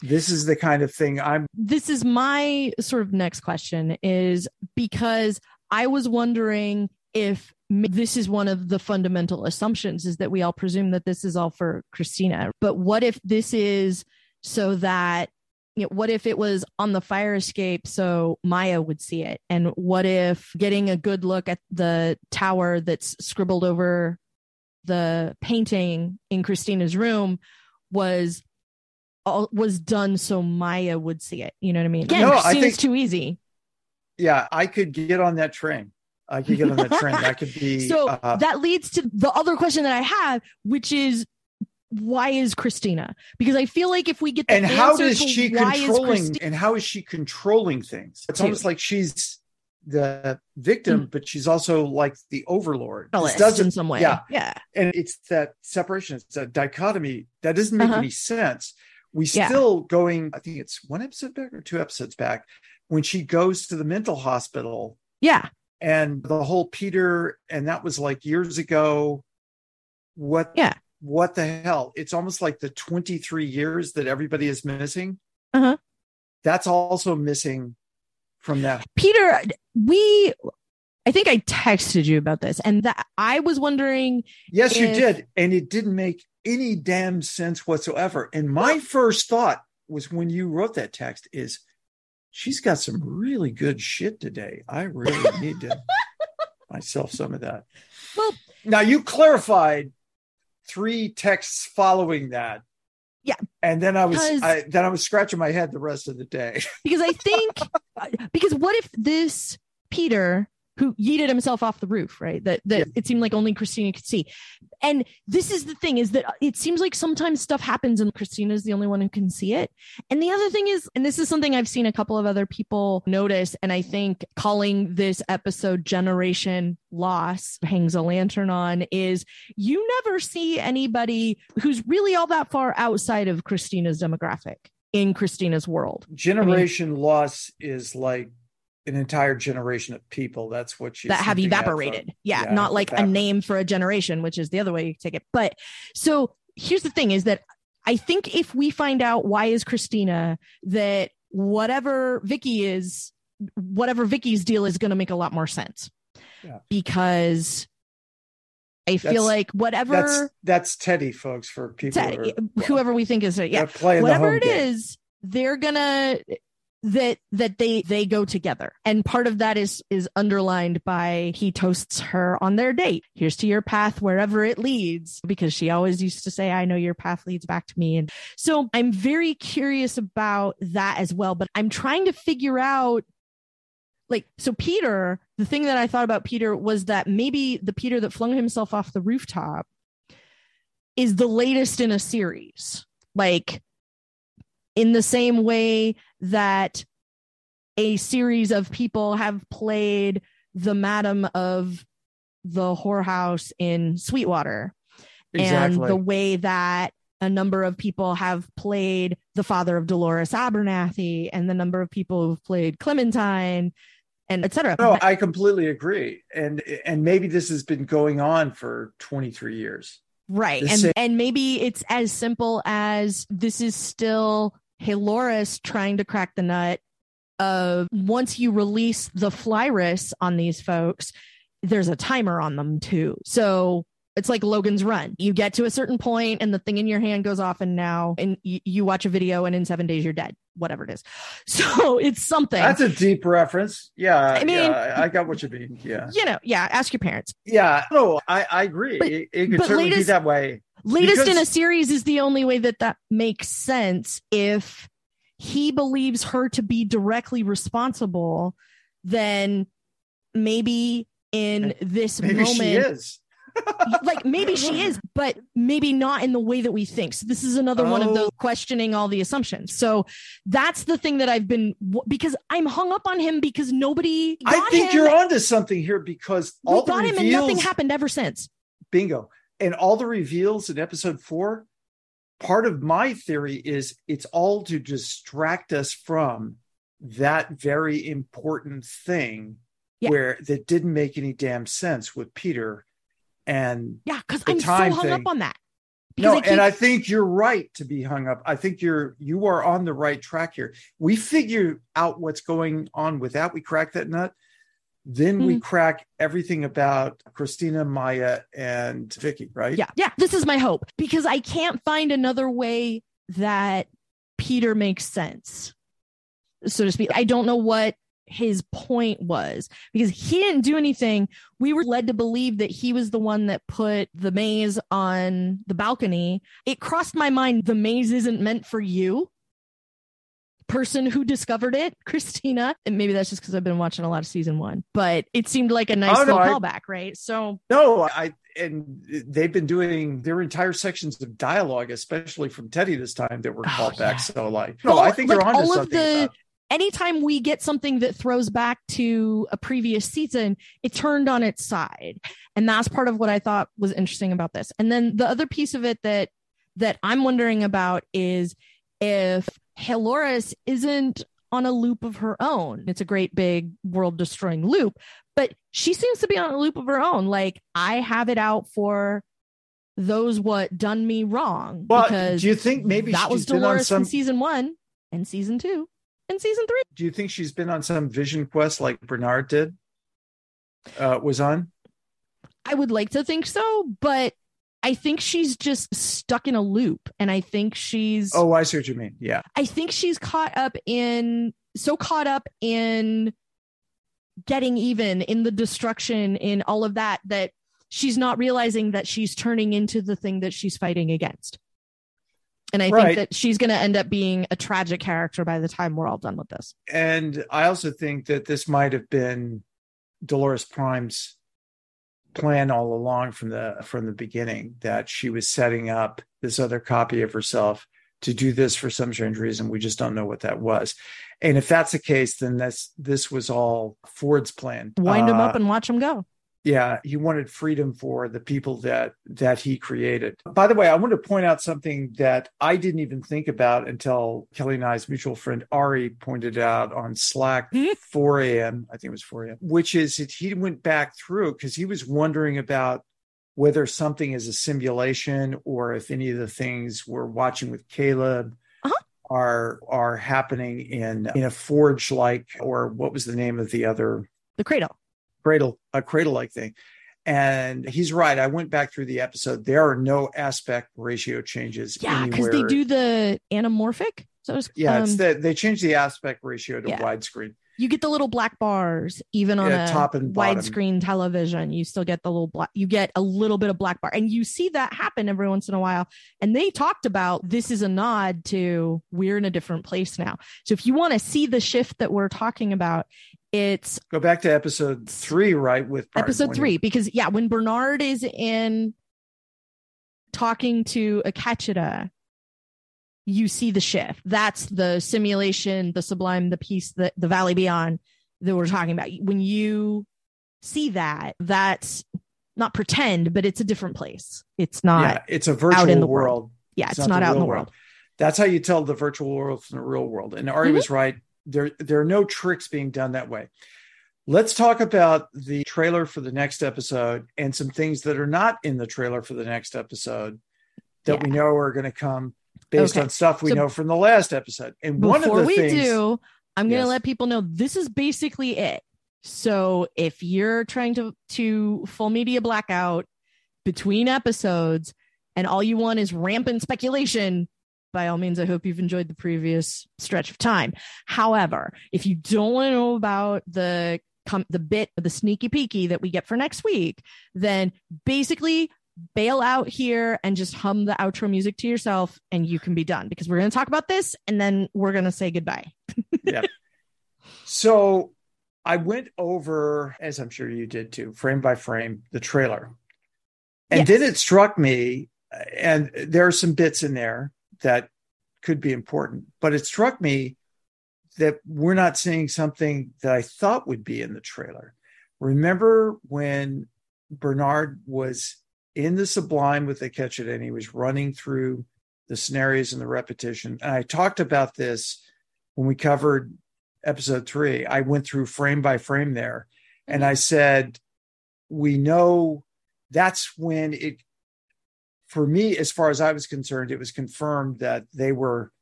this is the kind of thing I'm. This is my sort of next question is because I was wondering if this is one of the fundamental assumptions is that we all presume that this is all for Christina. But what if this is so that you know, what if it was on the fire escape so Maya would see it? And what if getting a good look at the tower that's scribbled over the painting in Christina's room was all was done so Maya would see it? You know what I mean? Again, no, Christina's I think, too easy. Yeah, I could get on that train. I could get on that trend. That could be. *laughs* So uh, that leads to the other question that I have, which is why is Christina? Because I feel like if we get the and how does she controlling and how is she controlling things? It's almost like she's the victim, mm but she's also like the overlord. does in some way. Yeah, yeah. And it's that separation. It's a dichotomy that doesn't make uh-huh. any sense. We yeah. still going. I think it's one episode back or two episodes back when she goes to the mental hospital. Yeah and the whole Peter, and that was like years ago. What? Yeah. What the hell? It's almost like the 23 years that everybody is missing. Uh-huh. That's also missing from that. Peter, we I think I texted you about this, and that I was wondering. Yes, you did, and it didn't make any damn sense whatsoever. And my first thought was when you wrote that text is, she's got some really good shit today. I really need to *laughs* myself some of that. Well, Now you clarified three texts following that. Yeah. And then I was I, then I was scratching my head the rest of the day. because I think *laughs* because what if this Peter who yeeted himself off the roof, right? That that Yeah. it seemed like only Christina could see. And this is the thing is that it seems like sometimes stuff happens and Christina is the only one who can see it. And the other thing is, and this is something I've seen a couple of other people notice, and I think calling this episode Generation Loss hangs a lantern on is you never see anybody who's really all that far outside of Christina's demographic in Christina's world. Generation loss is like an entire generation of people. That's what you that have evaporated. Yeah, Yeah, not like a name for a generation, which is the other way you take it. But so here's the thing is that I think if we find out why is Christina that whatever Vicky is, whatever Vicky's deal is going to make a lot more sense. Yeah. Because I feel That's- like whatever That's that's Teddy, folks. For people, who Teddy, whoever we think is, it, yeah, they're playing the whatever it is they're gonna that that they they go together. And part of that is is underlined by he toasts her on their date. Here's to your path wherever it leads because she always used to say i know your path leads back to me. And so i'm very curious about that as well but i'm trying to figure out like so peter the thing that i thought about peter was that maybe the peter that flung himself off the rooftop is the latest in a series. Like in the same way that a series of people have played the madam of the whorehouse in Sweetwater, Exactly. and the way that a number of people have played the father of Dolores Abernathy, and the number of people who've played Clementine, and etc. no, I completely agree. And and maybe this has been going on for 23 years. Right. the And same- and maybe it's as simple as this is still Halores trying to crack the nut of once you release the flyrus on these folks, there's a timer on them too. So it's like Logan's run. You get to a certain point and the thing in your hand goes off and now and you, you watch a video and in 7 days you're dead, whatever it is. *laughs* So it's something. That's a deep reference. Yeah, I mean- yeah, I got what you mean. Yeah, you know, yeah, ask your parents. yeah. No, I, I agree. But- it, it could certainly be that way. Latest in a series is the only way that that makes sense if he believes her to be directly responsible then maybe in this Maybe moment she is. *laughs* like maybe she is but maybe not in the way that we think so this is another one of Oh. those questioning all the assumptions so that's the thing that i've been because i'm hung up on him because nobody got I think him. you're onto something here because we all the got him and nothing happened ever since bingo, and all the reveals in episode four. Part of my theory is it's all to distract us from that very important thing Yeah. where that didn't make any damn sense with Peter and yeah because i'm so hung thing. up on that no, keep- and I think you're right to be hung up. I think you're you are on the right track here. We figure out what's going on with that. We crack that nut. Then Mm-hmm. we crack everything about Christina, Maya, and Vicky, right? Yeah, yeah. This is my hope because I can't find another way that Peter makes sense, so to speak. I don't know what his point was because he didn't do anything. We were led to believe that he was the one that put the maze on the balcony. It crossed my mind the maze isn't meant for you. Person who discovered it, Christina, and maybe that's just because I've been watching a lot of season one, but it seemed like a nice Oh, no, little I- callback, right? So No, I and they've been doing their entire sections of dialogue, especially from Teddy this time, that were Oh, called yeah. back. So like, no, I think like, you're onto all of something. the- anytime we get something that throws back to a previous season, it turned on its side. And that's part of what I thought was interesting about this. And then the other piece of it that that I'm wondering about is if Halores isn't on a loop of her own. It's a great big world destroying loop, but she seems to be on a loop of her own. Like I have it out for those what done me wrong Well, because do you think maybe that was she's been on Dolores some? from season one and season two and season three. Do you think she's been on some vision quest like Bernard did? uh, was on? I would like to think so, but I think she's just stuck in a loop. And I think she's. Oh, I see what you mean. Yeah. I think she's caught up in, so caught up in getting even, in the destruction, in all of that, that she's not realizing that she's turning into the thing that she's fighting against. And I right. think that she's going to end up being a tragic character by the time we're all done with this. And I also think that this might have been Dolores Prime's plan all along from the from the beginning that she was setting up this other copy of herself to do this for some strange reason. We just don't know what that was. And if that's the case, then this this was all Ford's plan. Wind uh, him up and watch him go yeah he wanted freedom for the people that that he created by the way i want to point out something that i didn't even think about until kelly and i's mutual friend ari pointed out on slack hmm? 4 a.m i think it was 4 a.m which is that he went back through because he was wondering about whether something is a simulation or if any of the things we're watching with caleb uh-huh. are are happening in in a forge like or what was the name of the other the cradle cradle a cradle like thing. And he's right. I went back through the episode. There are no aspect ratio changes yeah because they do the anamorphic? So it's, yeah um, it's the, they change the aspect ratio to yeah. widescreen. You get the little black bars even on yeah, a top and widescreen television you still get the little black you get a little bit of black bar. And you see that happen every once in a while. And they talked about this is a nod to we're in a different place now. So if you want to see the shift that we're talking about it's go back to episode three right with episode three because yeah when bernard is in talking to akecheta you see the shift. That's the simulation, the sublime, the piece, the, the valley beyond that we're talking about. When you see that, that's not pretend, but it's a different place. It's not. Yeah, it's a virtual out in the world. world. Yeah, it's, it's not, not out in the world. world. That's how you tell the virtual world from the real world. And Ari mm-hmm. was right. There, there are no tricks being done that way. Let's talk about the trailer for the next episode and some things that are not in the trailer for the next episode that yeah. we know are going to come based okay. on stuff we so know from the last episode. And one of the we things, do, I'm going to yes. let people know this is basically it. So if you're trying to to full media blackout between episodes and all you want is rampant speculation, by all means, I hope you've enjoyed the previous stretch of time. However, if you don't want to know about the the bit of the sneaky peeky that we get for next week, then basically bail out here and just hum the outro music to yourself and you can be done because we're going to talk about this and then we're going to say goodbye. *laughs* yeah. So I went over, as I'm sure you did too, frame by frame, the trailer. And yes. then it struck me, and there are some bits in there that could be important, but it struck me that we're not seeing something that I thought would be in the trailer. Remember when Bernard was in the sublime with Akecheta and he was running through the scenarios and the repetition and i talked about this when we covered episode three i went through frame by frame there and mm-hmm. i said we know that's when it for me as far as i was concerned it was confirmed that they were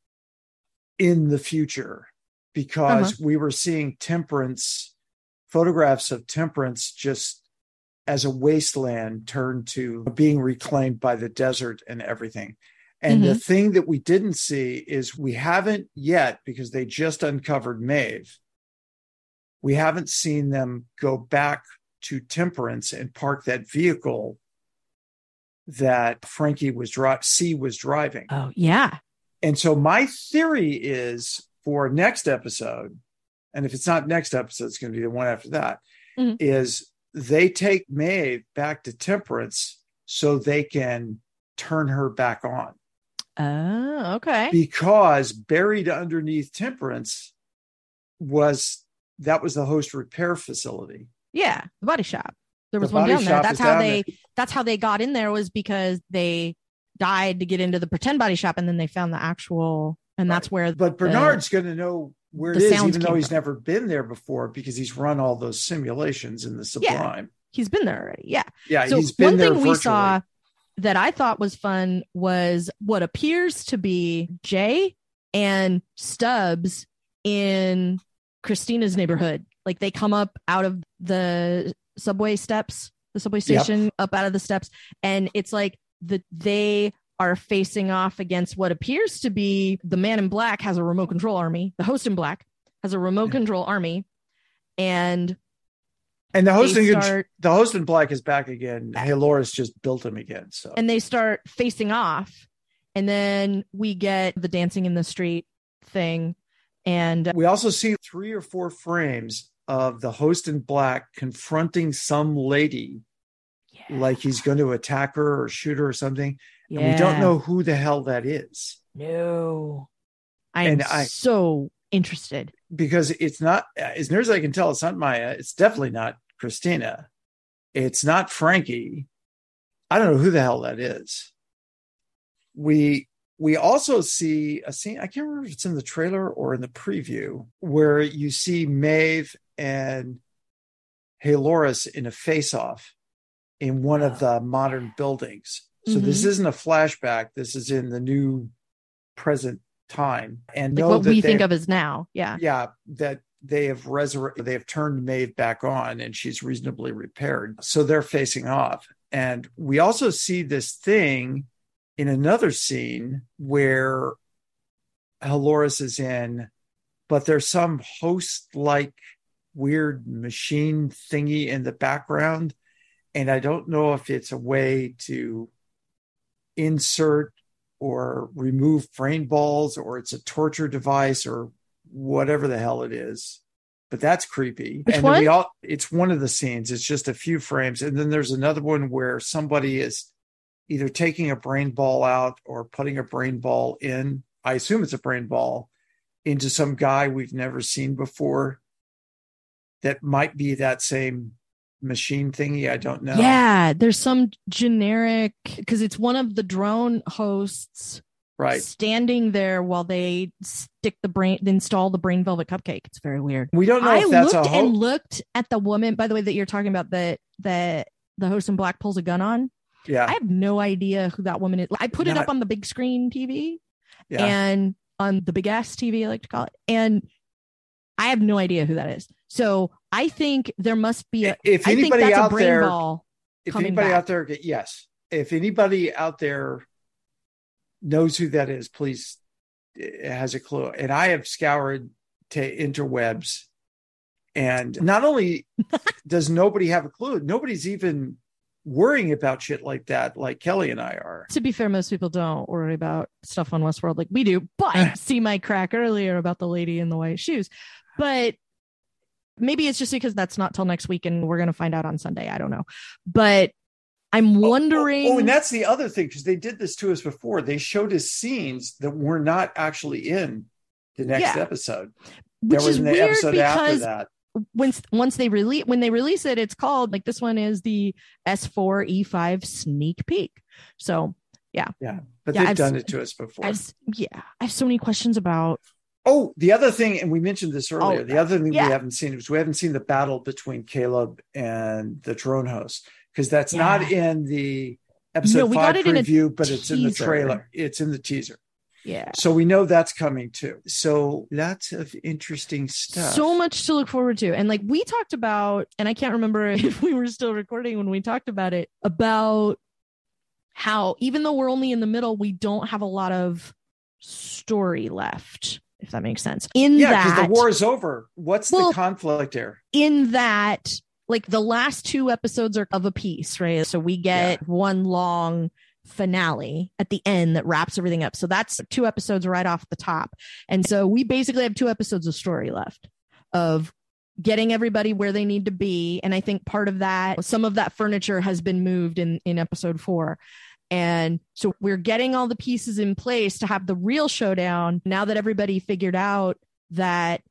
in the future because uh-huh. we were seeing temperance photographs of temperance just as a wasteland turned to being reclaimed by the desert and everything. And mm-hmm. the thing that we didn't see is we haven't yet, because they just uncovered Maeve, we haven't seen them go back to Temperance and park that vehicle that Frankie was driving, C was driving. Oh, yeah. And so my theory is for next episode, and if it's not next episode, it's going to be the one after that, mm-hmm. is they take Maeve back to Temperance so they can turn her back on. Oh, okay. Because buried underneath Temperance was that was the host repair facility. Yeah, the body shop. There was the one down there. That's how they there. That's how they got in there was because they died to get into the pretend body shop and then they found the actual and right. that's where But Bernard's going to know where it is, even though he's from. never been there before because he's run all those simulations in the Sublime. Yeah, he's been there already. Yeah. Yeah. So one thing we saw that I thought was fun was what appears to be Jay and Stubbs in Christina's neighborhood. Like they come up out of the subway steps, the subway station up out of the steps, and it's like the they are facing off against what appears to be the man in black has a remote control army. The host in black has a remote control army, and And the host in start- the host in black is back again. Halores just built him again. So and they start facing off, and then we get the dancing in the street thing, and uh, we also see three or four frames of the host in black confronting some lady like he's going to attack her or shoot her or something. And we don't know who the hell that is No. I am And I- so interested. because it's not, as near as I can tell, it's not Maya. It's definitely not Christina. It's not Frankie. I don't know who the hell that is. We we also see a scene. I can't remember if it's in the trailer or in the preview where you see Maeve and Halores in a face-off in one of the modern buildings. So this Mhm. isn't a flashback. This is in the new present time. And Like what we think of as now. Yeah. yeah that they have resurrected they have turned Maeve back on and she's reasonably repaired so they're facing off and we also see this thing in another scene where Halores is in but there's some host like weird machine thingy in the background and I don't know if it's a way to insert or remove brain balls or it's a torture device or whatever the hell it is. But that's creepy. Which and we all it's one of the scenes. It's just a few frames. And then there's another one where somebody is either taking a brain ball out or putting a brain ball in. I assume it's a brain ball into some guy we've never seen before. That might be that same machine thingy. I don't know. Yeah. There's some generic, because it's one of the drone hosts Right. standing there while they stick the brain, install the brain velvet cupcake. It's very weird. We don't know I if that's looked ho- and looked at the woman, by the way, that you're talking about that that the host in black pulls a gun on. yeah. I have no idea who that woman is. I put it up on the big screen TV yeah. and on the big ass TV, I like to call it. And I have no idea who that is. So I think there must be a. if anybody out brain there ball. if anybody back. out there yes if anybody out there knows who that is please has a clue and i have scoured to interwebs and not only *laughs* does nobody have a clue nobody's even worrying about shit like that like kelly and i are To be fair, most people don't worry about stuff on Westworld like we do. But *laughs* see my crack earlier about the lady in the white shoes. But maybe it's just because that's not till next week and we're going to find out on Sunday. I don't know. But I'm wondering. oh, oh, oh and that's the other thing because they did this to us before they showed us scenes that were not actually in the next Yeah. episode which that were is in the weird episode after that once once they release when they release it, it's called like this one is the S4 E5 sneak peek. So yeah, yeah, but Yeah, they've I've done it to us before I've, yeah, I have so many questions about. Oh, the other thing, and we mentioned this oh, earlier. Oh, the other thing yeah. we haven't seen is we haven't seen the battle between Caleb and the drone host because that's not in the episode No, we five got it in a preview, but it's in the trailer. It's in the teaser, Yeah, so we know that's coming too. So lots of interesting stuff. so much to look forward to, and like we talked about, and I can't remember *laughs* if we were still recording when we talked about it about how even though we're only in the middle, we don't have a lot of story left. If that makes sense. In yeah, that, because the war is over. What's Well- the conflict there? in that like the last two episodes are of a piece right so we get one long finale at the end that wraps everything up so that's two episodes right off the top and so we basically have two episodes of story left of getting everybody where they need to be and i think part of that some of that furniture has been moved in in episode 4 and so we're getting all the pieces in place to have the real showdown now that everybody figured out that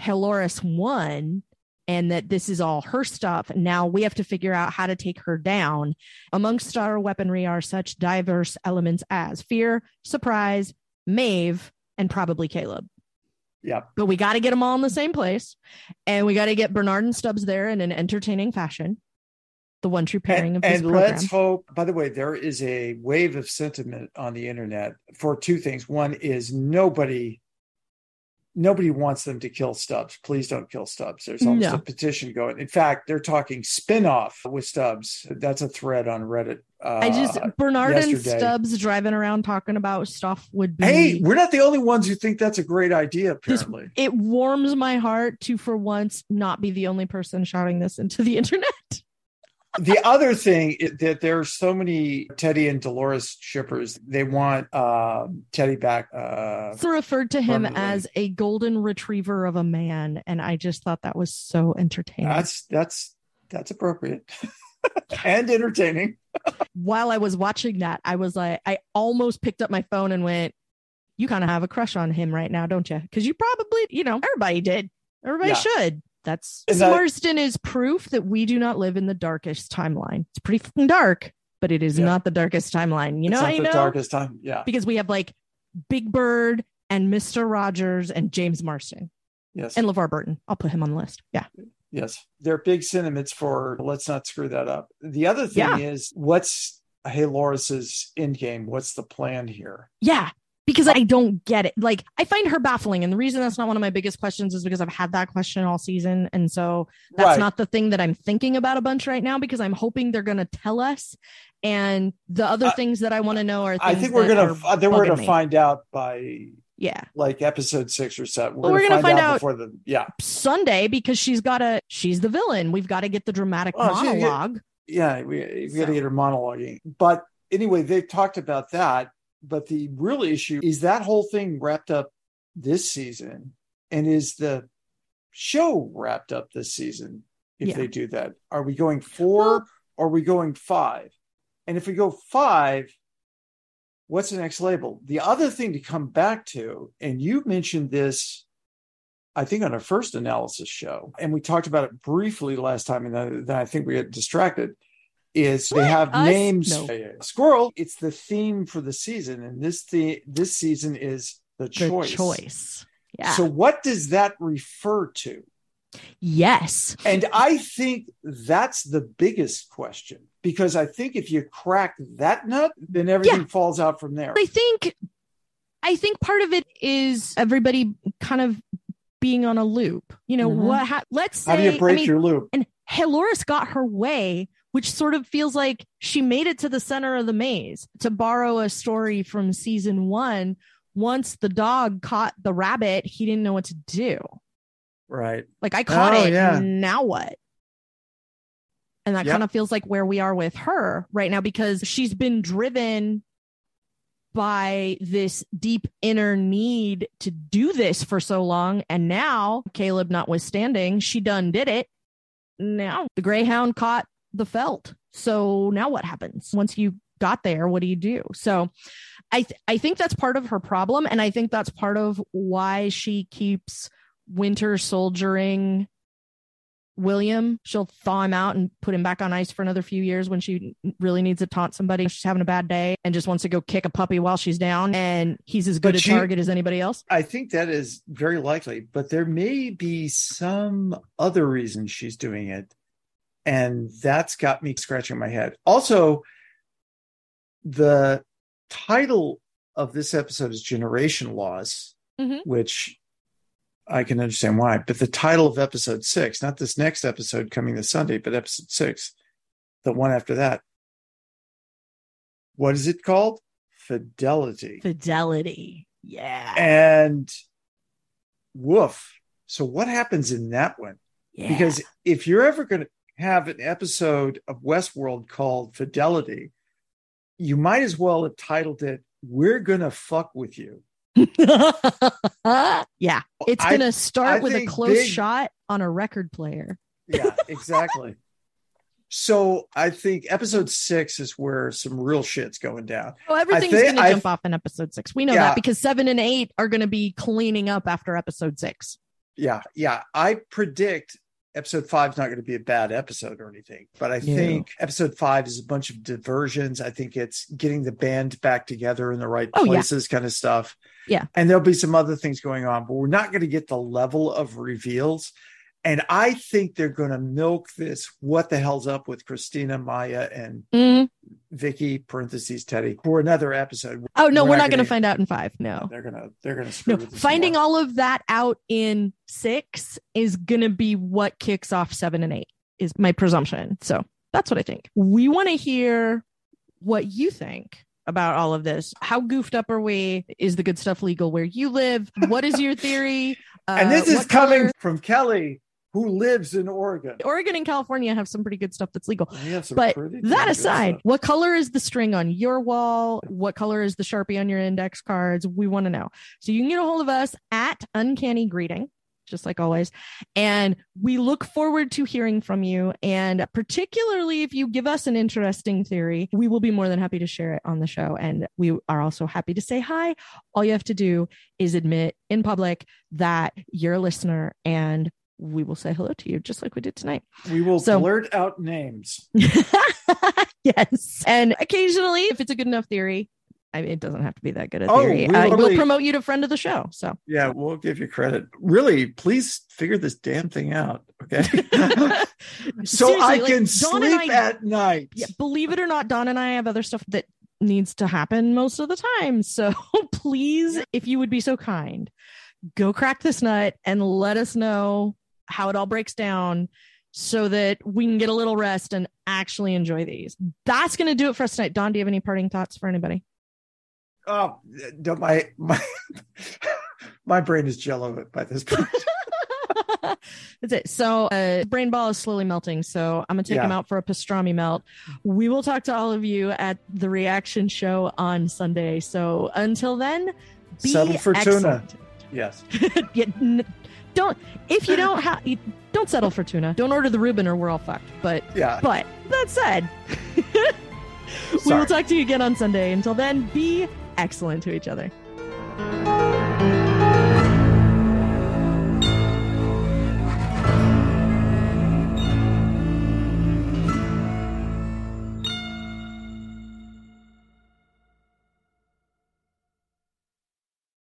Halores won and that this is all her stuff. Now we have to figure out how to take her down. Amongst our weaponry are such diverse elements as fear, surprise, Maeve, and probably Caleb. Yeah, But we got to get them all in the same place. And we got to get Bernard and Stubbs there in an entertaining fashion. The one true pairing and, of this and program. let's hope. By the way, there is a wave of sentiment on the internet for two things. One is nobody nobody wants them to kill Stubbs. Please don't kill Stubbs. There's almost No. a petition going. In fact, they're talking spin-off with Stubbs. That's a thread on Reddit. Uh, I just Bernard and. Stubbs driving around talking about stuff would be. hey, we're not the only ones who think that's a great idea. Apparently, it warms my heart to, for once, not be the only person shouting this into the *laughs* internet. The other thing is that there are so many Teddy and Dolores shippers. They want um, Teddy back. Uh, Also referred to him as a golden retriever of a man, and I just thought that was so entertaining. that's that's that's appropriate *laughs* and entertaining. While I was watching that, I was like, I almost picked up my phone and went, "You kind of have a crush on him right now, don't you?" Because you probably, you know, everybody did. Everybody Yeah. should. That's And that- Marsden is proof that we do not live in the darkest timeline. It's pretty fucking dark, but it is Yeah. not the darkest timeline. You know it's you the know? darkest time. Yeah. because we have like Big Bird and Mr. Rogers and James Marsden Yes. and LeVar Burton. I'll put him on the list. Yeah. Yes, they're big sentiments for let's not screw that up. The other thing Yeah. is what's Halores's end game? What's the plan here? Yeah. Because I don't get it. Like, I find her baffling. And the reason that's not one of my biggest questions is because I've had that question all season. And so that's Right. not the thing that I'm thinking about a bunch right now because I'm hoping they're going to tell us. And the other I- things that I want to know are things I think we're gonna. are I uh, think we're gonna find out by Yeah. like episode six or seven. We're, Well, gonna, we're gonna find, find out, out- before the. Yeah, Sunday because she's got a she's the villain. We've got to get the dramatic Oh, monologue. yeah. We, we gotta get her monologuing. But anyway, they've talked about that. But the real issue is that whole thing wrapped up this season, and is the show wrapped up this season? If Yeah. they do that, are we going four or are we going five? And if we go five, what's the next label? The other thing to come back to, and you mentioned this, I think on our first analysis show, and we talked about it briefly last time, and then I think we got distracted. Is they have Us? names? No. Squirrel. It's the theme for the season, and this the this season is the The choice. choice. Yeah. So what does that refer to? yes. And I think that's the biggest question because I think if you crack that nut, then everything falls out from there. I think I think part of it is everybody kind of being on a loop. You know, Mhm. what ha- let's say How do you break I mean, your loop? and Halores got her way, which sort of feels like she made it to the center of the maze. To borrow a story from season 1, once the dog caught the rabbit, he didn't know what to do. Right. Like I caught Oh, it. yeah. Now what? And that Yep. kind of feels like where we are with her right now because she's been driven by this deep inner need to do this for so long. And now, Caleb notwithstanding, she done did it. Now the Greyhound caught the felt. So now what happens once you got there? What do you do? So I th- I think that's part of her problem, and I think that's part of why she keeps winter soldiering William. She'll thaw him out and put him back on ice for another few years when she really needs to taunt somebody. She's having a bad day and just wants to go kick a puppy while she's down, and he's as good But a she- target as anybody else. I think that is very likely, but there may be some other reason she's doing it. And that's got me scratching my head. Also, the title of this episode is Generation Loss, Mhm. which I can understand why. But the title of episode six, not this next episode coming this Sunday, but episode six, the one after that. What is it called? Fidelity. Fidelity. Yeah. And woof. So what happens in that one? yeah. Because if you're ever going to have an episode of Westworld called Fidelity, you might as well have titled it "We're Gonna Fuck with You." *laughs* yeah. It's I- to start I with a close big- shot on a record player. *laughs* Yeah, exactly. so I think episode six is where some real shit's going down. Oh, everything's think- to I- jump off in episode six. We know Yeah. that because seven and eight are to be cleaning up after episode six. Yeah, yeah. I predict episode five is not going to be a bad episode or anything, but I Yeah. think episode five is a bunch of diversions. I think it's getting the band back together in the right Oh, yeah. places, kind of stuff. Yeah. And there'll be some other things going on, but we're not going to get the level of reveals. And I think they're going to milk this. What the hell's up with Christina, Maya, and Mm. Vicky (parentheses Teddy) for another episode? Oh no, We're we're, not not going gonna- find out in five. No, They're gonna they're gonna no. Finding all of that out in six is going to be what kicks off seven and eight. Is my presumption. So that's what I think. We want to hear what you think about all of this. How goofed up are we? Is the good stuff legal where you live? What is your *laughs* theory? and Uh, this is coming color- from Kelly, who lives in Oregon. Oregon and California have some pretty good stuff that's legal. But that aside, what color is the string on your wall? What color is the Sharpie on your index cards? We want to know. So you can get a hold of us at Uncanny Greeting, just like always. And we look forward to hearing from you. And particularly if you give us an interesting theory, we will be more than happy to share it on the show. And we are also happy to say hi. All you have to do is admit in public that you're a listener and we will say hello to you, just like we did tonight. we will so- blurt out names. *laughs* yes. And occasionally, if it's a good enough theory, I mean, it doesn't have to be that good a Oh, theory. we uh, we'll promote you to friend of the show. So, Yeah, we'll give you credit. Really, please figure this damn thing out, okay? *laughs* so I like, can Don sleep I- at night. yeah, believe it or not, Don and I have other stuff that needs to happen most of the time. So *laughs* please, if you would be so kind, go crack this nut and let us know how it all breaks down so that we can get a little rest and actually enjoy these. That's going to do it for us tonight. Don, do you have any parting thoughts for anybody? Oh, don't my my *laughs* my brain is jello by this point. *laughs* *laughs* That's it. So, uh, brain ball is slowly melting. So, I'm gonna take Yeah. him out for a pastrami melt. We will talk to all of you at the reaction show on Sunday. So, until then, be Settle for tuna. Yes. Yeah, n- don't if you don't have don't settle for tuna. Don't order the Reuben or we're all fucked. But Yeah. but that said, *laughs* we will talk to you again on Sunday. Until then, be excellent to each other.